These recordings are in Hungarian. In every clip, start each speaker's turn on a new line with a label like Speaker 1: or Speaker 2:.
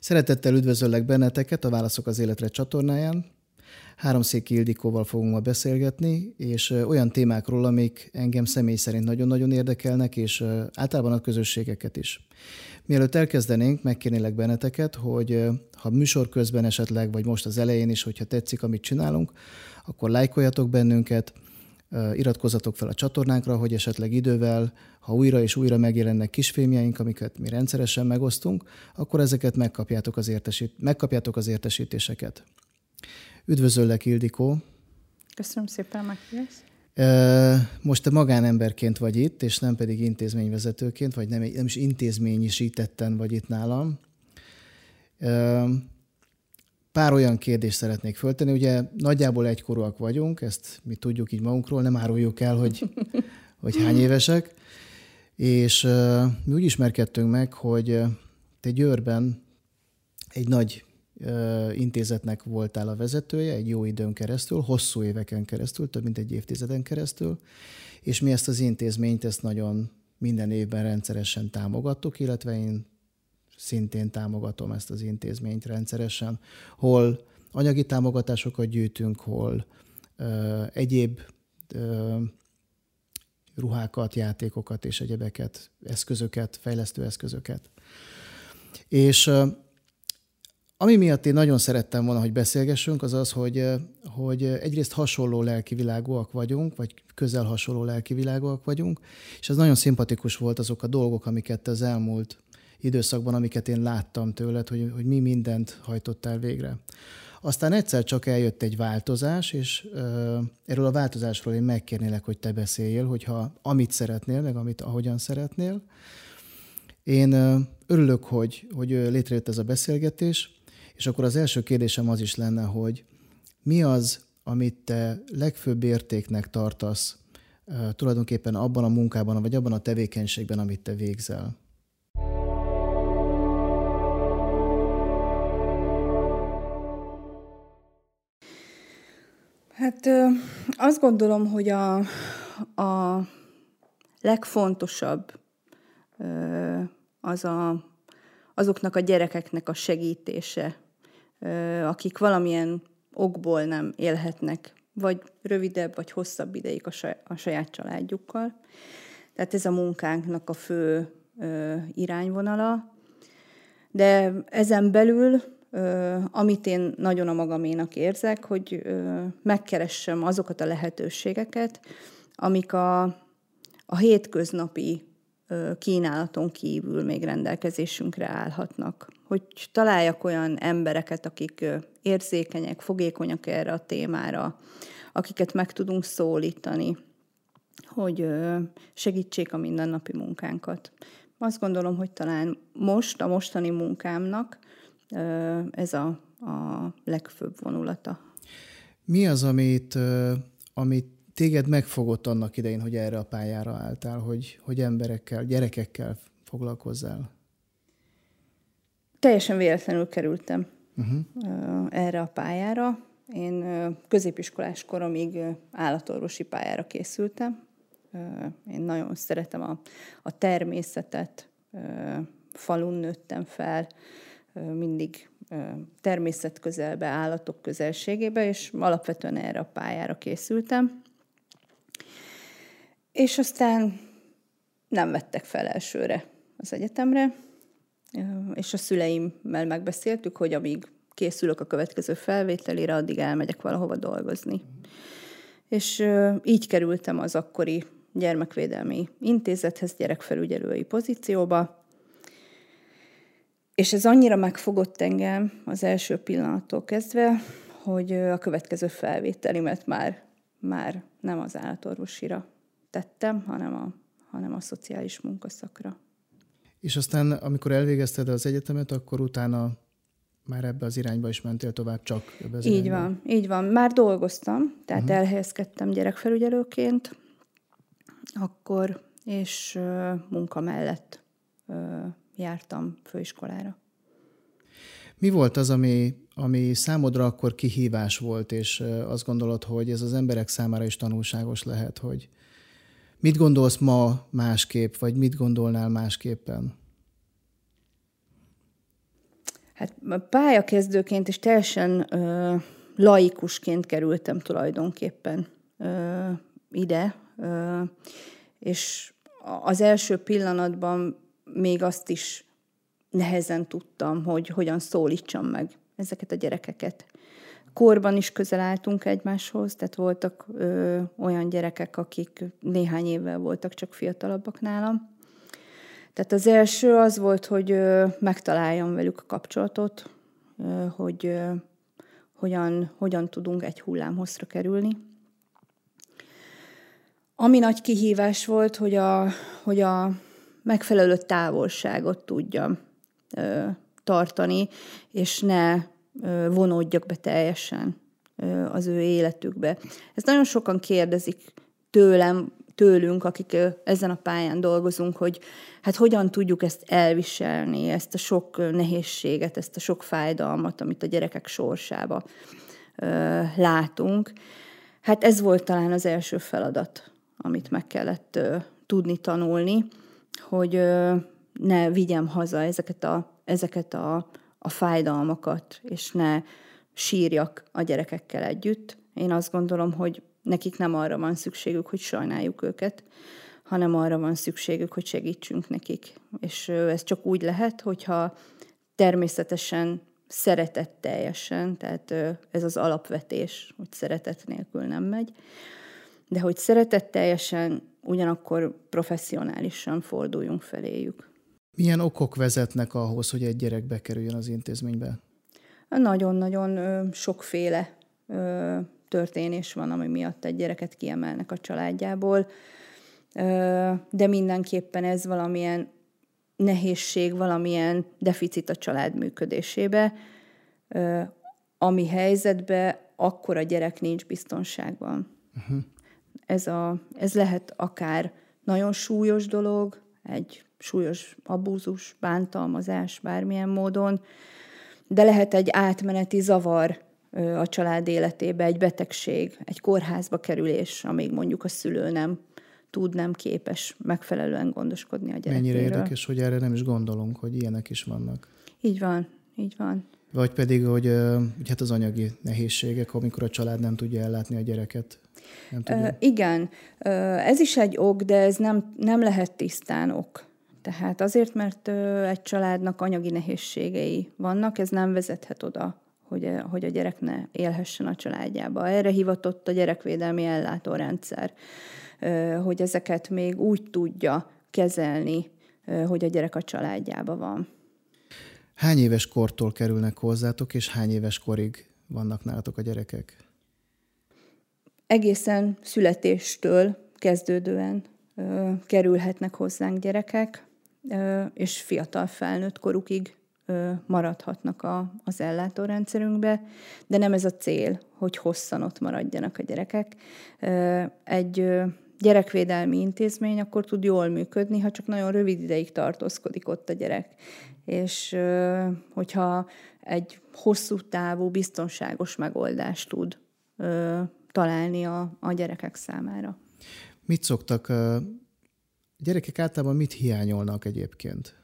Speaker 1: Szeretettel üdvözöllek benneteket a Válaszok az Életre csatornáján. Háromszéki Ildikóval fogunk ma beszélgetni, és olyan témákról, amik engem személy szerint nagyon-nagyon érdekelnek, és általában a közösségeket is. Mielőtt elkezdenénk, megkérnélek benneteket, hogy ha műsor közben esetleg, vagy most az elején is, hogyha tetszik, amit csinálunk, akkor lájkoljatok bennünket, iratkozzatok fel a csatornánkra, hogy esetleg idővel, ha újra és újra megjelennek kisfilmjeink, amiket mi rendszeresen megosztunk, akkor ezeket megkapjátok az, értesít, megkapjátok az értesítéseket. Üdvözöllek, Ildikó!
Speaker 2: Köszönöm szépen, meghívás.
Speaker 1: Most te magánemberként vagy itt, és nem pedig intézményvezetőként, vagy nem, nem is intézményisítetten vagy itt nálam. Pár olyan kérdést szeretnék föltenni. Ugye nagyjából egykorúak vagyunk, ezt mi tudjuk így magunkról, nem áruljuk el, hogy, hogy hány évesek. És mi úgy ismerkedtünk meg, hogy te Győrben egy nagy intézetnek voltál a vezetője egy jó időn keresztül, hosszú éveken keresztül, több mint egy évtizeden keresztül, és mi ezt az intézményt ezt nagyon minden évben rendszeresen támogattuk, illetve én szintén támogatom ezt az intézményt rendszeresen, hol anyagi támogatásokat gyűjtünk, hol ö, egyéb ö, ruhákat, játékokat és egyebeket, eszközöket, fejlesztő eszközöket. És ö, ami miatt én nagyon szerettem volna, hogy beszélgessünk, az az, hogy, hogy egyrészt hasonló lelkivilágúak vagyunk, vagy közel hasonló lelkivilágúak vagyunk, és ez nagyon szimpatikus volt azok a dolgok, amiket az elmúlt időszakban, amiket én láttam tőled, hogy, hogy mi mindent hajtottál végre. Aztán egyszer csak eljött egy változás, és uh, erről a változásról én megkérnélek, hogy te beszéljél, hogyha amit szeretnél, meg amit ahogyan szeretnél. Én uh, örülök, hogy, hogy létrejött ez a beszélgetés, és akkor az első kérdésem az is lenne, hogy mi az, amit te legfőbb értéknek tartasz tulajdonképpen abban a munkában, vagy abban a tevékenységben, amit te végzel?
Speaker 2: Hát azt gondolom, hogy a, a legfontosabb az a, azoknak a gyerekeknek a segítése, akik valamilyen okból nem élhetnek, vagy rövidebb, vagy hosszabb ideig a saját családjukkal. Tehát ez a munkánknak a fő irányvonala. De ezen belül amit én nagyon a magaménak érzek, hogy megkeressem azokat a lehetőségeket, amik a, a hétköznapi kínálaton kívül még rendelkezésünkre állhatnak. Hogy találjak olyan embereket, akik érzékenyek, fogékonyak erre a témára, akiket meg tudunk szólítani, hogy segítsék a mindennapi munkánkat. Azt gondolom, hogy talán most, a mostani munkámnak ez a, a legfőbb vonulata.
Speaker 1: Mi az, amit, amit téged megfogott annak idején, hogy erre a pályára álltál, hogy, hogy emberekkel, gyerekekkel foglalkozzál?
Speaker 2: Teljesen véletlenül kerültem uh-huh. erre a pályára. Én középiskolás koromig állatorvosi pályára készültem. Én nagyon szeretem a, a természetet, falun nőttem fel, mindig természet közelbe, állatok közelségébe, és alapvetően erre a pályára készültem. És aztán nem vettek fel elsőre az egyetemre, és a szüleimmel megbeszéltük, hogy amíg készülök a következő felvételére, addig elmegyek valahova dolgozni. És így kerültem az akkori gyermekvédelmi intézethez, gyerekfelügyelői pozícióba, és ez annyira megfogott engem az első pillanattól kezdve, hogy a következő felvételimet már, már nem az állatorvosira tettem, hanem a, hanem a szociális munkaszakra.
Speaker 1: És aztán, amikor elvégezted az egyetemet, akkor utána már ebbe az irányba is mentél tovább, csak ebbe az
Speaker 2: Így
Speaker 1: irányba.
Speaker 2: van, így van. Már dolgoztam, tehát uh-huh. elhelyezkedtem gyerekfelügyelőként, akkor, és uh, munka mellett uh, jártam főiskolára.
Speaker 1: Mi volt az, ami, ami számodra akkor kihívás volt, és azt gondolod, hogy ez az emberek számára is tanulságos lehet, hogy mit gondolsz ma másképp, vagy mit gondolnál másképpen?
Speaker 2: Hát pályakezdőként és teljesen ö, laikusként kerültem tulajdonképpen ö, ide, ö, és az első pillanatban még azt is nehezen tudtam, hogy hogyan szólítsam meg ezeket a gyerekeket. Korban is közel álltunk egymáshoz, tehát voltak ö, olyan gyerekek, akik néhány évvel voltak csak fiatalabbak nálam. Tehát az első az volt, hogy ö, megtaláljam velük a kapcsolatot, ö, hogy ö, hogyan, hogyan tudunk egy hullámhozra kerülni. Ami nagy kihívás volt, hogy a, hogy a megfelelő távolságot tudjam ö, tartani, és ne ö, vonódjak be teljesen ö, az ő életükbe. Ezt nagyon sokan kérdezik tőlem, tőlünk, akik ezen a pályán dolgozunk, hogy hát hogyan tudjuk ezt elviselni, ezt a sok nehézséget, ezt a sok fájdalmat, amit a gyerekek sorsába ö, látunk. Hát ez volt talán az első feladat, amit meg kellett ö, tudni tanulni, hogy ne vigyem haza ezeket a, ezeket a, a fájdalmakat, és ne sírjak a gyerekekkel együtt. Én azt gondolom, hogy nekik nem arra van szükségük, hogy sajnáljuk őket, hanem arra van szükségük, hogy segítsünk nekik. És ez csak úgy lehet, hogyha természetesen szeretetteljesen, tehát ez az alapvetés, hogy szeretet nélkül nem megy, de hogy szeretetteljesen, ugyanakkor professzionálisan forduljunk feléjük.
Speaker 1: Milyen okok vezetnek ahhoz, hogy egy gyerek bekerüljön az intézménybe?
Speaker 2: Nagyon-nagyon sokféle történés van, ami miatt egy gyereket kiemelnek a családjából, de mindenképpen ez valamilyen nehézség, valamilyen deficit a család működésébe, ami helyzetbe akkor a gyerek nincs biztonságban. Uh-huh. Ez, a, ez lehet akár nagyon súlyos dolog, egy súlyos abúzus, bántalmazás bármilyen módon, de lehet egy átmeneti zavar a család életébe, egy betegség, egy kórházba kerülés, amíg mondjuk a szülő nem tud, nem képes megfelelően gondoskodni a gyerekéről.
Speaker 1: Mennyire érdekes, hogy erre nem is gondolunk, hogy ilyenek is vannak.
Speaker 2: Így van, így van.
Speaker 1: Vagy pedig, hogy, hogy hát az anyagi nehézségek, amikor a család nem tudja ellátni a gyereket.
Speaker 2: Nem tudja. Uh, igen, uh, ez is egy ok, de ez nem, nem lehet tisztán ok. Tehát azért, mert uh, egy családnak anyagi nehézségei vannak, ez nem vezethet oda, hogy, hogy a gyerek ne élhessen a családjába. Erre hivatott a gyerekvédelmi ellátórendszer hogy ezeket még úgy tudja kezelni, hogy a gyerek a családjába van.
Speaker 1: Hány éves kortól kerülnek hozzátok, és hány éves korig vannak nálatok a gyerekek?
Speaker 2: Egészen születéstől kezdődően ö, kerülhetnek hozzánk gyerekek, ö, és fiatal felnőtt korukig ö, maradhatnak a, az ellátórendszerünkbe, de nem ez a cél, hogy hosszan ott maradjanak a gyerekek. Ö, egy gyerekvédelmi intézmény, akkor tud jól működni, ha csak nagyon rövid ideig tartózkodik ott a gyerek. És hogyha egy hosszú távú, biztonságos megoldást tud találni a, a gyerekek számára.
Speaker 1: Mit szoktak, a gyerekek általában mit hiányolnak egyébként?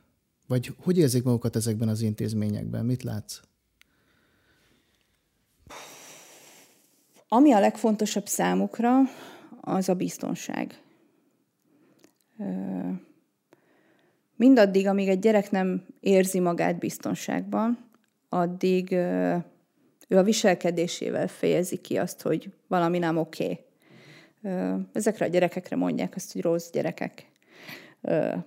Speaker 1: Vagy hogy érzik magukat ezekben az intézményekben? Mit látsz?
Speaker 2: Ami a legfontosabb számukra, az a biztonság. Mindaddig, amíg egy gyerek nem érzi magát biztonságban, addig ő a viselkedésével fejezi ki azt, hogy valami nem oké. Okay. Ezekre a gyerekekre mondják azt, hogy rossz gyerekek.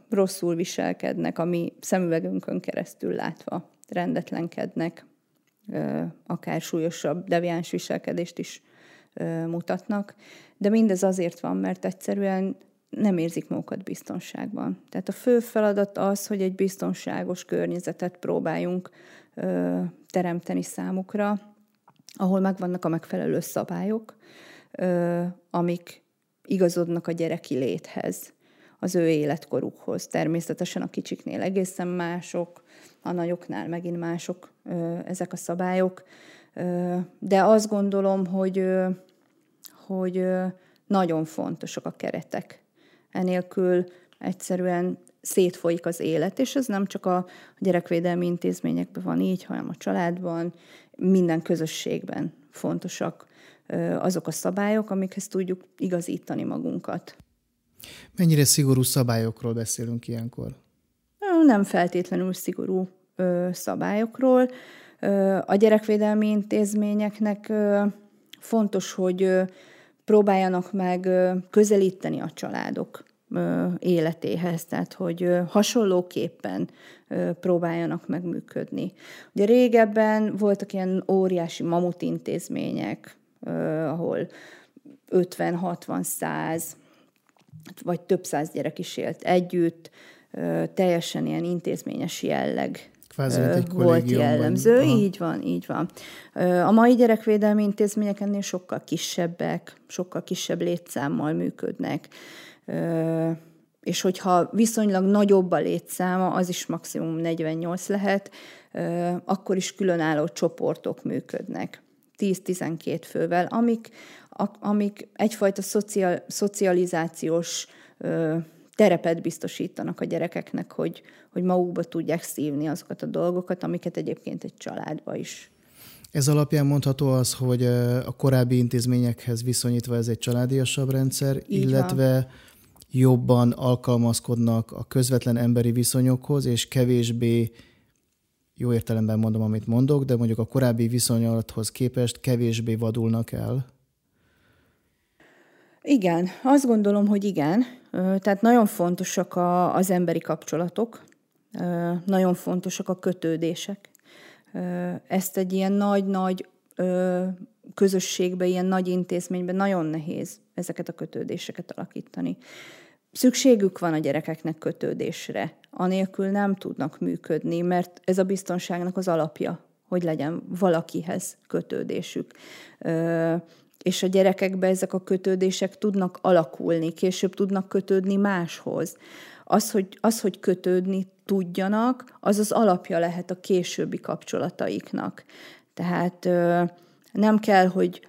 Speaker 2: Rosszul viselkednek, ami szemüvegünkön keresztül látva rendetlenkednek, akár súlyosabb deviáns viselkedést is mutatnak, de mindez azért van, mert egyszerűen nem érzik magukat biztonságban. Tehát a fő feladat az, hogy egy biztonságos környezetet próbáljunk teremteni számukra, ahol megvannak a megfelelő szabályok, amik igazodnak a gyereki léthez, az ő életkorukhoz. Természetesen a kicsiknél egészen mások, a nagyoknál megint mások ezek a szabályok, de azt gondolom, hogy, hogy nagyon fontosak a keretek. Enélkül egyszerűen szétfolyik az élet, és ez nem csak a gyerekvédelmi intézményekben van így, hanem a családban, minden közösségben fontosak azok a szabályok, amikhez tudjuk igazítani magunkat.
Speaker 1: Mennyire szigorú szabályokról beszélünk ilyenkor?
Speaker 2: Nem feltétlenül szigorú szabályokról. A gyerekvédelmi intézményeknek fontos, hogy próbáljanak meg közelíteni a családok életéhez, tehát hogy hasonlóképpen próbáljanak megműködni. Ugye régebben voltak ilyen óriási mamut intézmények, ahol 50, 60, 100 vagy több száz gyerek is élt együtt, teljesen ilyen intézményes jelleg
Speaker 1: Kvázi, egy
Speaker 2: volt jellemző. Aha. Így van, így van. A mai gyerekvédelmi intézmények ennél sokkal kisebbek, sokkal kisebb létszámmal működnek. És hogyha viszonylag nagyobb a létszáma, az is maximum 48 lehet, akkor is különálló csoportok működnek. 10-12 fővel, amik, amik egyfajta szocial, szocializációs terepet biztosítanak a gyerekeknek, hogy, hogy magukba tudják szívni azokat a dolgokat, amiket egyébként egy családba is.
Speaker 1: Ez alapján mondható az, hogy a korábbi intézményekhez viszonyítva ez egy családiasabb rendszer, Így illetve van. Jobban alkalmazkodnak a közvetlen emberi viszonyokhoz, és kevésbé, jó értelemben mondom, amit mondok, de mondjuk a korábbi viszonylathoz képest kevésbé vadulnak el.
Speaker 2: Igen, azt gondolom, hogy igen. Tehát nagyon fontosak a, az emberi kapcsolatok, nagyon fontosak a kötődések. Ezt egy ilyen nagy-nagy közösségbe, ilyen nagy intézményben nagyon nehéz ezeket a kötődéseket alakítani. Szükségük van a gyerekeknek kötődésre, anélkül nem tudnak működni, mert ez a biztonságnak az alapja, hogy legyen valakihez kötődésük és a gyerekekbe ezek a kötődések tudnak alakulni, később tudnak kötődni máshoz. Az, hogy, az, hogy kötődni tudjanak, az az alapja lehet a későbbi kapcsolataiknak. Tehát nem kell, hogy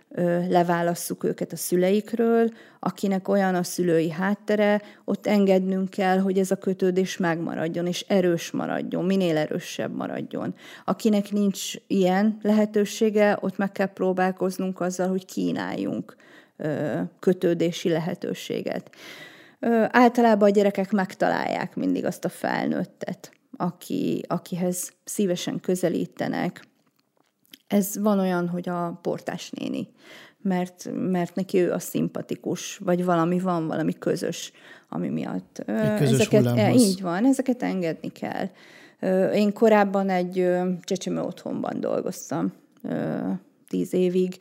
Speaker 2: leválasszuk őket a szüleikről, akinek olyan a szülői háttere, ott engednünk kell, hogy ez a kötődés megmaradjon, és erős maradjon, minél erősebb maradjon. Akinek nincs ilyen lehetősége, ott meg kell próbálkoznunk azzal, hogy kínáljunk kötődési lehetőséget. Általában a gyerekek megtalálják mindig azt a felnőttet, aki, akihez szívesen közelítenek, ez van olyan, hogy a portás néni, mert, mert neki ő a szimpatikus, vagy valami van, valami közös, ami miatt.
Speaker 1: Egy közös ezeket,
Speaker 2: e, így van, ezeket engedni kell. Én korábban egy csecsemő otthonban dolgoztam tíz évig.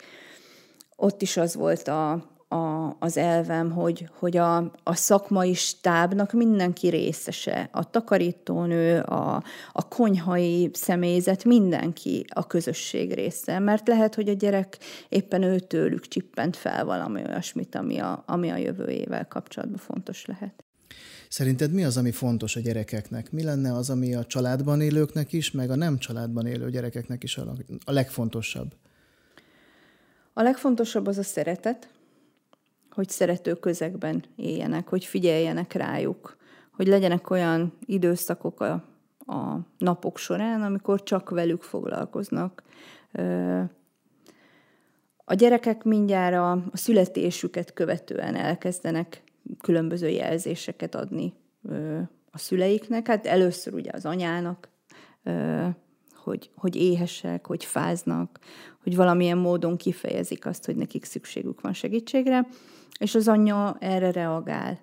Speaker 2: Ott is az volt a, a, az elvem, hogy, hogy a, a szakmai stábnak mindenki részese. A takarítónő, a, a konyhai személyzet, mindenki a közösség része. Mert lehet, hogy a gyerek éppen őtőlük csippent fel valami olyasmit, ami a, ami a jövőjével kapcsolatban fontos lehet.
Speaker 1: Szerinted mi az, ami fontos a gyerekeknek? Mi lenne az, ami a családban élőknek is, meg a nem családban élő gyerekeknek is a, a legfontosabb?
Speaker 2: A legfontosabb az a szeretet, hogy szerető közegben éljenek, hogy figyeljenek rájuk, hogy legyenek olyan időszakok a, a napok során, amikor csak velük foglalkoznak. A gyerekek mindjárt a, születésüket követően elkezdenek különböző jelzéseket adni a szüleiknek. Hát először ugye az anyának, hogy, hogy éhesek, hogy fáznak, hogy valamilyen módon kifejezik azt, hogy nekik szükségük van segítségre és az anyja erre reagál.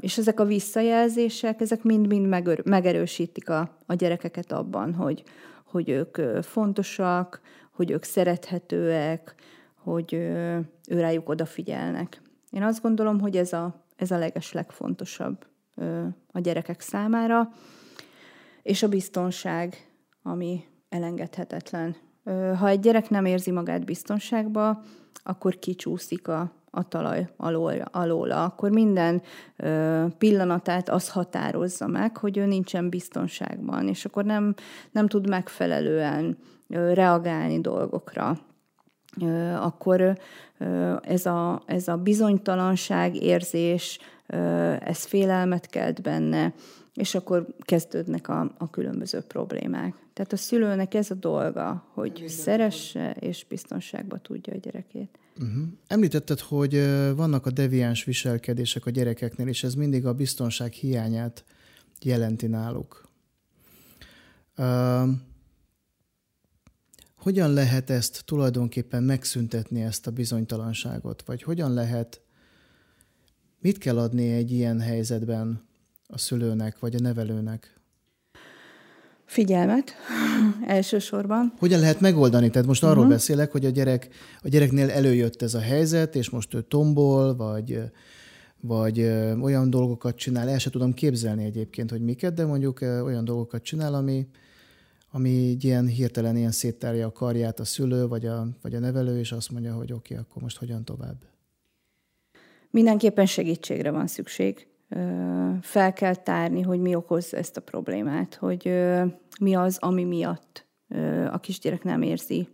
Speaker 2: És ezek a visszajelzések, ezek mind-mind megerősítik a, a gyerekeket abban, hogy, hogy ők fontosak, hogy ők szerethetőek, hogy ő rájuk odafigyelnek. Én azt gondolom, hogy ez a, ez a leges legfontosabb a gyerekek számára, és a biztonság, ami elengedhetetlen. Ha egy gyerek nem érzi magát biztonságba, akkor kicsúszik a, a talaj alól, alóla, akkor minden ö, pillanatát az határozza meg, hogy ő nincsen biztonságban, és akkor nem, nem tud megfelelően ö, reagálni dolgokra. akkor ez a, ez a bizonytalanság érzés, ez félelmet kelt benne, és akkor kezdődnek a, a különböző problémák. Tehát a szülőnek ez a dolga, hogy Említetted, szeresse és biztonságba tudja a gyerekét.
Speaker 1: Uh-huh. Említetted, hogy vannak a deviáns viselkedések a gyerekeknél, és ez mindig a biztonság hiányát jelenti náluk. Uh, hogyan lehet ezt tulajdonképpen megszüntetni, ezt a bizonytalanságot? Vagy hogyan lehet, mit kell adni egy ilyen helyzetben a szülőnek vagy a nevelőnek?
Speaker 2: Figyelmet elsősorban.
Speaker 1: Hogyan lehet megoldani? Tehát most arról uh-huh. beszélek, hogy a gyerek, a gyereknél előjött ez a helyzet, és most ő tombol, vagy, vagy olyan dolgokat csinál, el sem tudom képzelni egyébként, hogy miket, de mondjuk olyan dolgokat csinál, ami, ami ilyen hirtelen ilyen széttárja a karját a szülő, vagy a, vagy a nevelő, és azt mondja, hogy oké, okay, akkor most hogyan tovább?
Speaker 2: Mindenképpen segítségre van szükség fel kell tárni, hogy mi okoz ezt a problémát, hogy mi az, ami miatt a kisgyerek nem érzi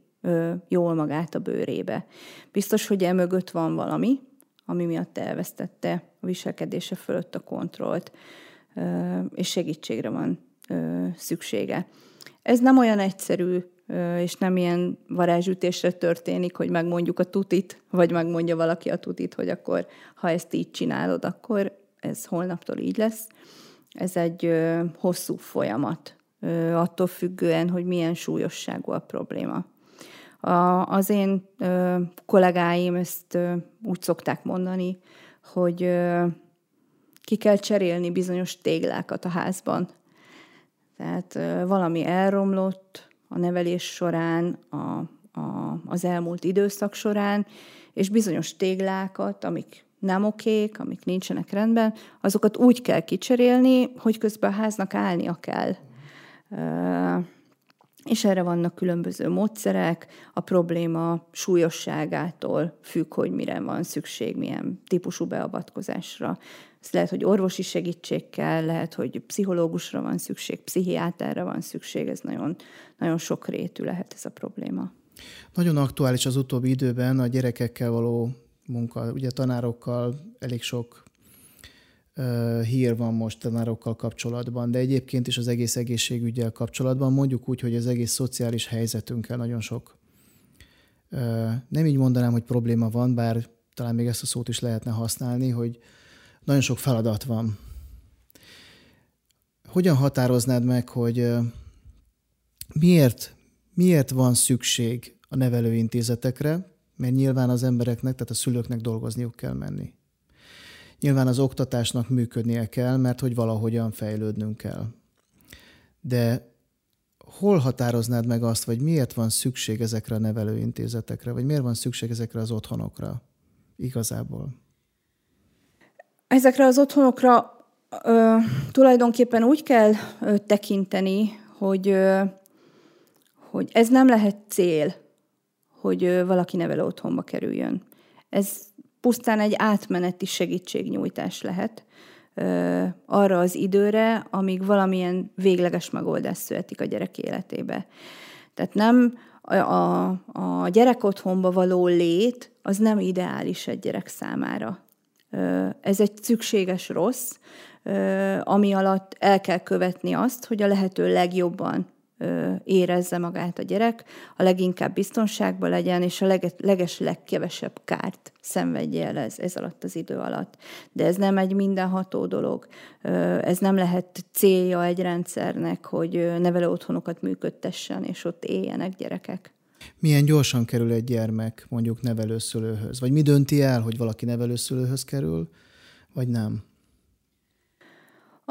Speaker 2: jól magát a bőrébe. Biztos, hogy emögött van valami, ami miatt elvesztette a viselkedése fölött a kontrollt, és segítségre van szüksége. Ez nem olyan egyszerű, és nem ilyen varázsütésre történik, hogy megmondjuk a tutit, vagy megmondja valaki a tutit, hogy akkor, ha ezt így csinálod, akkor ez holnaptól így lesz. Ez egy ö, hosszú folyamat, ö, attól függően, hogy milyen súlyosságú a probléma. A, az én ö, kollégáim ezt ö, úgy szokták mondani, hogy ö, ki kell cserélni bizonyos téglákat a házban. Tehát ö, valami elromlott a nevelés során, a, a, az elmúlt időszak során, és bizonyos téglákat, amik nem okék, amik nincsenek rendben, azokat úgy kell kicserélni, hogy közben a háznak állnia kell. És erre vannak különböző módszerek, a probléma súlyosságától függ, hogy mire van szükség, milyen típusú beavatkozásra. Ez lehet, hogy orvosi segítség kell, lehet, hogy pszichológusra van szükség, pszichiáterre van szükség, ez nagyon, nagyon sok rétű lehet ez a probléma.
Speaker 1: Nagyon aktuális az utóbbi időben a gyerekekkel való munka. Ugye tanárokkal elég sok hír van most tanárokkal kapcsolatban, de egyébként is az egész egészségügyel kapcsolatban, mondjuk úgy, hogy az egész szociális helyzetünkkel nagyon sok, nem így mondanám, hogy probléma van, bár talán még ezt a szót is lehetne használni, hogy nagyon sok feladat van. Hogyan határoznád meg, hogy miért, miért van szükség a nevelőintézetekre, mert nyilván az embereknek, tehát a szülőknek dolgozniuk kell menni. Nyilván az oktatásnak működnie kell, mert hogy valahogyan fejlődnünk kell. De hol határoznád meg azt, vagy miért van szükség ezekre a nevelőintézetekre, vagy miért van szükség ezekre az otthonokra igazából?
Speaker 2: Ezekre az otthonokra ö, tulajdonképpen úgy kell ö, tekinteni, hogy, ö, hogy ez nem lehet cél, hogy valaki nevelő otthonba kerüljön. Ez pusztán egy átmeneti segítségnyújtás lehet arra az időre, amíg valamilyen végleges megoldás születik a gyerek életébe. Tehát nem a, a, gyerek otthonba való lét, az nem ideális egy gyerek számára. Ez egy szükséges rossz, ami alatt el kell követni azt, hogy a lehető legjobban érezze magát a gyerek, a leginkább biztonságban legyen, és a leges legkevesebb kárt szenvedje el ez, ez alatt az idő alatt. De ez nem egy mindenható dolog. Ez nem lehet célja egy rendszernek, hogy nevelő otthonokat működtessen, és ott éljenek gyerekek.
Speaker 1: Milyen gyorsan kerül egy gyermek mondjuk nevelőszülőhöz? Vagy mi dönti el, hogy valaki nevelőszülőhöz kerül, vagy nem?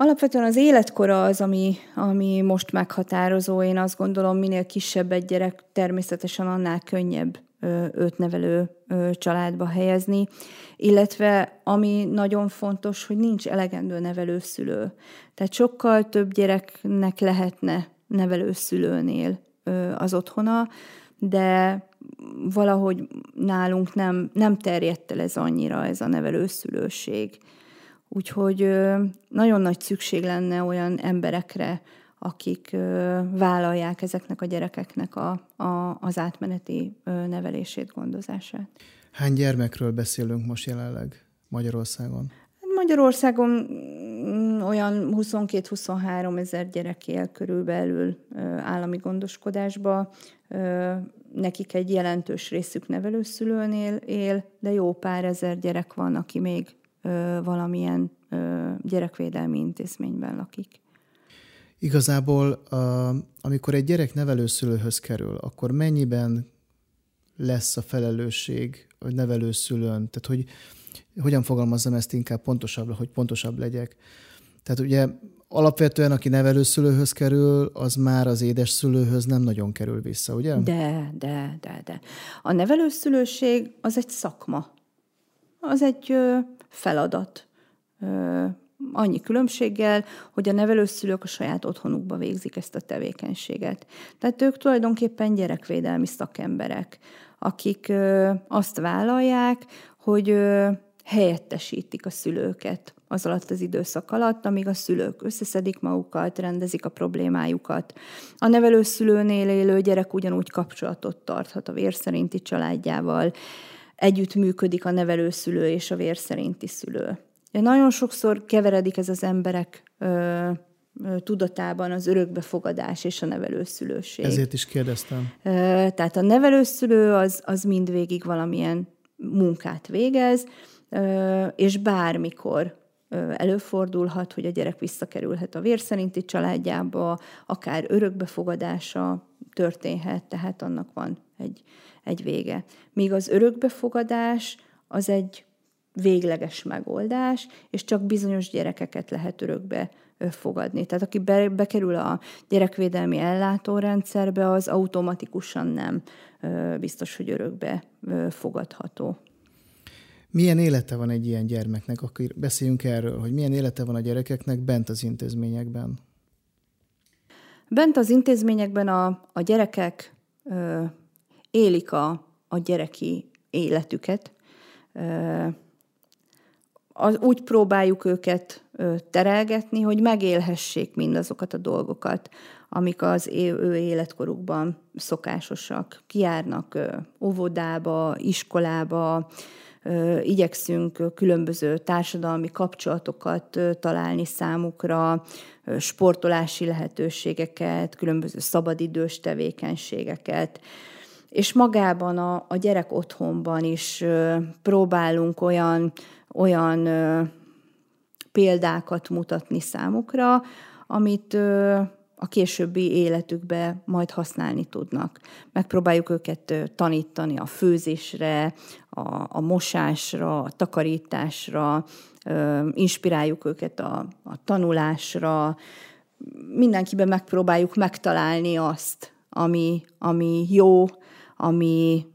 Speaker 2: Alapvetően az életkora az, ami, ami most meghatározó. Én azt gondolom, minél kisebb egy gyerek, természetesen annál könnyebb őt nevelő családba helyezni, illetve ami nagyon fontos, hogy nincs elegendő nevelőszülő. Tehát sokkal több gyereknek lehetne nevelőszülőnél az otthona, de valahogy nálunk nem, nem terjedt el ez annyira, ez a nevelőszülőség. Úgyhogy nagyon nagy szükség lenne olyan emberekre, akik vállalják ezeknek a gyerekeknek a, a, az átmeneti nevelését, gondozását.
Speaker 1: Hány gyermekről beszélünk most jelenleg Magyarországon?
Speaker 2: Hát Magyarországon mm, olyan 22-23 ezer gyerek él körülbelül állami gondoskodásba. Nekik egy jelentős részük nevelőszülőnél él, de jó pár ezer gyerek van, aki még valamilyen gyerekvédelmi intézményben lakik.
Speaker 1: Igazából, amikor egy gyerek nevelőszülőhöz kerül, akkor mennyiben lesz a felelősség a nevelőszülőn? Tehát, hogy hogyan fogalmazzam ezt inkább pontosabb, hogy pontosabb legyek? Tehát ugye alapvetően, aki nevelőszülőhöz kerül, az már az édeszülőhöz nem nagyon kerül vissza, ugye?
Speaker 2: De, de, de, de. A nevelőszülőség az egy szakma. Az egy feladat. Annyi különbséggel, hogy a nevelőszülők a saját otthonukba végzik ezt a tevékenységet. Tehát ők tulajdonképpen gyerekvédelmi szakemberek, akik azt vállalják, hogy helyettesítik a szülőket az alatt az időszak alatt, amíg a szülők összeszedik magukat, rendezik a problémájukat. A nevelőszülőnél élő gyerek ugyanúgy kapcsolatot tarthat a vérszerinti családjával, együtt működik a nevelőszülő és a vérszerinti szülő. De nagyon sokszor keveredik ez az emberek ö, tudatában az örökbefogadás és a nevelőszülőség.
Speaker 1: Ezért is kérdeztem.
Speaker 2: Tehát a nevelőszülő az, az mindvégig valamilyen munkát végez, és bármikor előfordulhat, hogy a gyerek visszakerülhet a vérszerinti családjába, akár örökbefogadása történhet, tehát annak van egy, egy vége. Míg az örökbefogadás az egy végleges megoldás, és csak bizonyos gyerekeket lehet örökbe fogadni. Tehát aki be, bekerül a gyerekvédelmi ellátórendszerbe, az automatikusan nem biztos, hogy örökbe fogadható.
Speaker 1: Milyen élete van egy ilyen gyermeknek? Akkor beszéljünk erről, hogy milyen élete van a gyerekeknek bent az intézményekben.
Speaker 2: Bent az intézményekben a, a gyerekek ö, élik a, a gyereki életüket. Az, úgy próbáljuk őket terelgetni, hogy megélhessék mindazokat a dolgokat, amik az ő életkorukban szokásosak. Kiárnak óvodába, iskolába, igyekszünk különböző társadalmi kapcsolatokat találni számukra, sportolási lehetőségeket, különböző szabadidős tevékenységeket, és magában a, a gyerek otthonban is próbálunk olyan, olyan példákat mutatni számukra, amit a későbbi életükbe majd használni tudnak. Megpróbáljuk őket tanítani a főzésre, a, a mosásra, a takarításra, inspiráljuk őket a, a tanulásra, mindenkiben megpróbáljuk megtalálni azt, ami, ami jó, ami,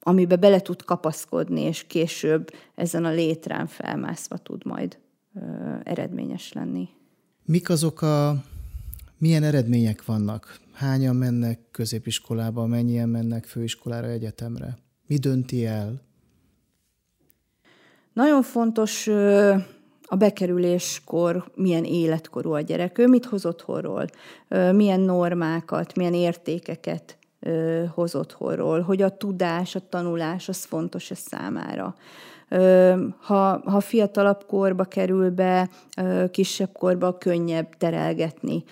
Speaker 2: amibe bele tud kapaszkodni, és később ezen a létrán felmászva tud majd ö, eredményes lenni.
Speaker 1: Mik azok a milyen eredmények vannak? Hányan mennek középiskolába, mennyien mennek főiskolára, egyetemre? Mi dönti el?
Speaker 2: Nagyon fontos a bekerüléskor milyen életkorú a gyerek, ő mit hoz otthonról, milyen normákat, milyen értékeket hoz otthonról, hogy a tudás, a tanulás az fontos-e számára ha, ha fiatalabb korba kerül be, kisebb korba könnyebb terelgetni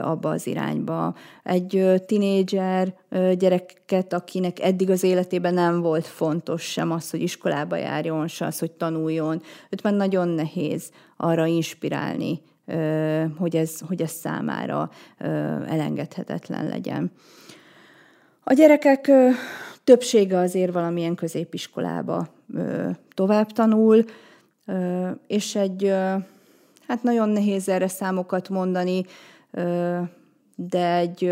Speaker 2: abba az irányba. Egy tinédzser gyereket, akinek eddig az életében nem volt fontos sem az, hogy iskolába járjon, se az, hogy tanuljon, őt már nagyon nehéz arra inspirálni, hogy ez, hogy ez számára elengedhetetlen legyen. A gyerekek többsége azért valamilyen középiskolába tovább tanul, és egy, hát nagyon nehéz erre számokat mondani, de egy,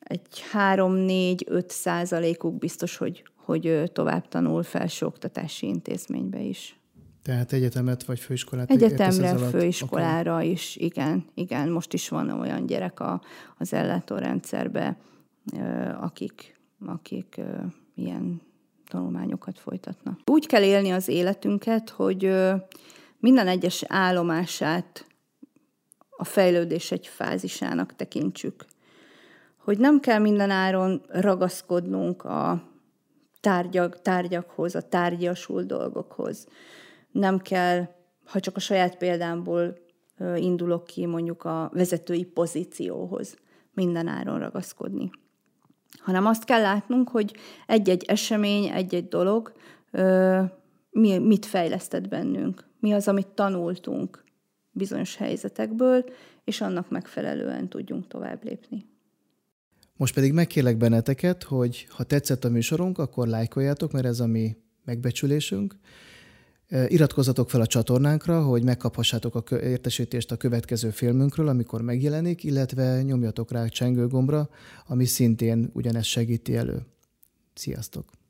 Speaker 2: egy 3-4-5 százalékuk biztos, hogy, hogy tovább tanul felsőoktatási intézménybe is.
Speaker 1: Tehát egyetemet vagy főiskolát?
Speaker 2: Egyetemre, főiskolára okay. is, igen. Igen, most is van olyan gyerek a, az ellátórendszerbe, akik, akik ilyen tanulmányokat folytatnak. Úgy kell élni az életünket, hogy minden egyes állomását a fejlődés egy fázisának tekintsük. Hogy nem kell minden áron ragaszkodnunk a tárgyak, tárgyakhoz, a tárgyasul dolgokhoz. Nem kell, ha csak a saját példámból indulok ki mondjuk a vezetői pozícióhoz, minden áron ragaszkodni. Hanem azt kell látnunk, hogy egy-egy esemény, egy-egy dolog mi, mit fejlesztett bennünk, mi az, amit tanultunk bizonyos helyzetekből, és annak megfelelően tudjunk tovább lépni.
Speaker 1: Most pedig megkérlek benneteket, hogy ha tetszett a műsorunk, akkor lájkoljátok, mert ez a mi megbecsülésünk. Iratkozzatok fel a csatornánkra, hogy megkaphassátok a értesítést a következő filmünkről, amikor megjelenik, illetve nyomjatok rá a csengőgombra, ami szintén ugyanezt segíti elő. Sziasztok!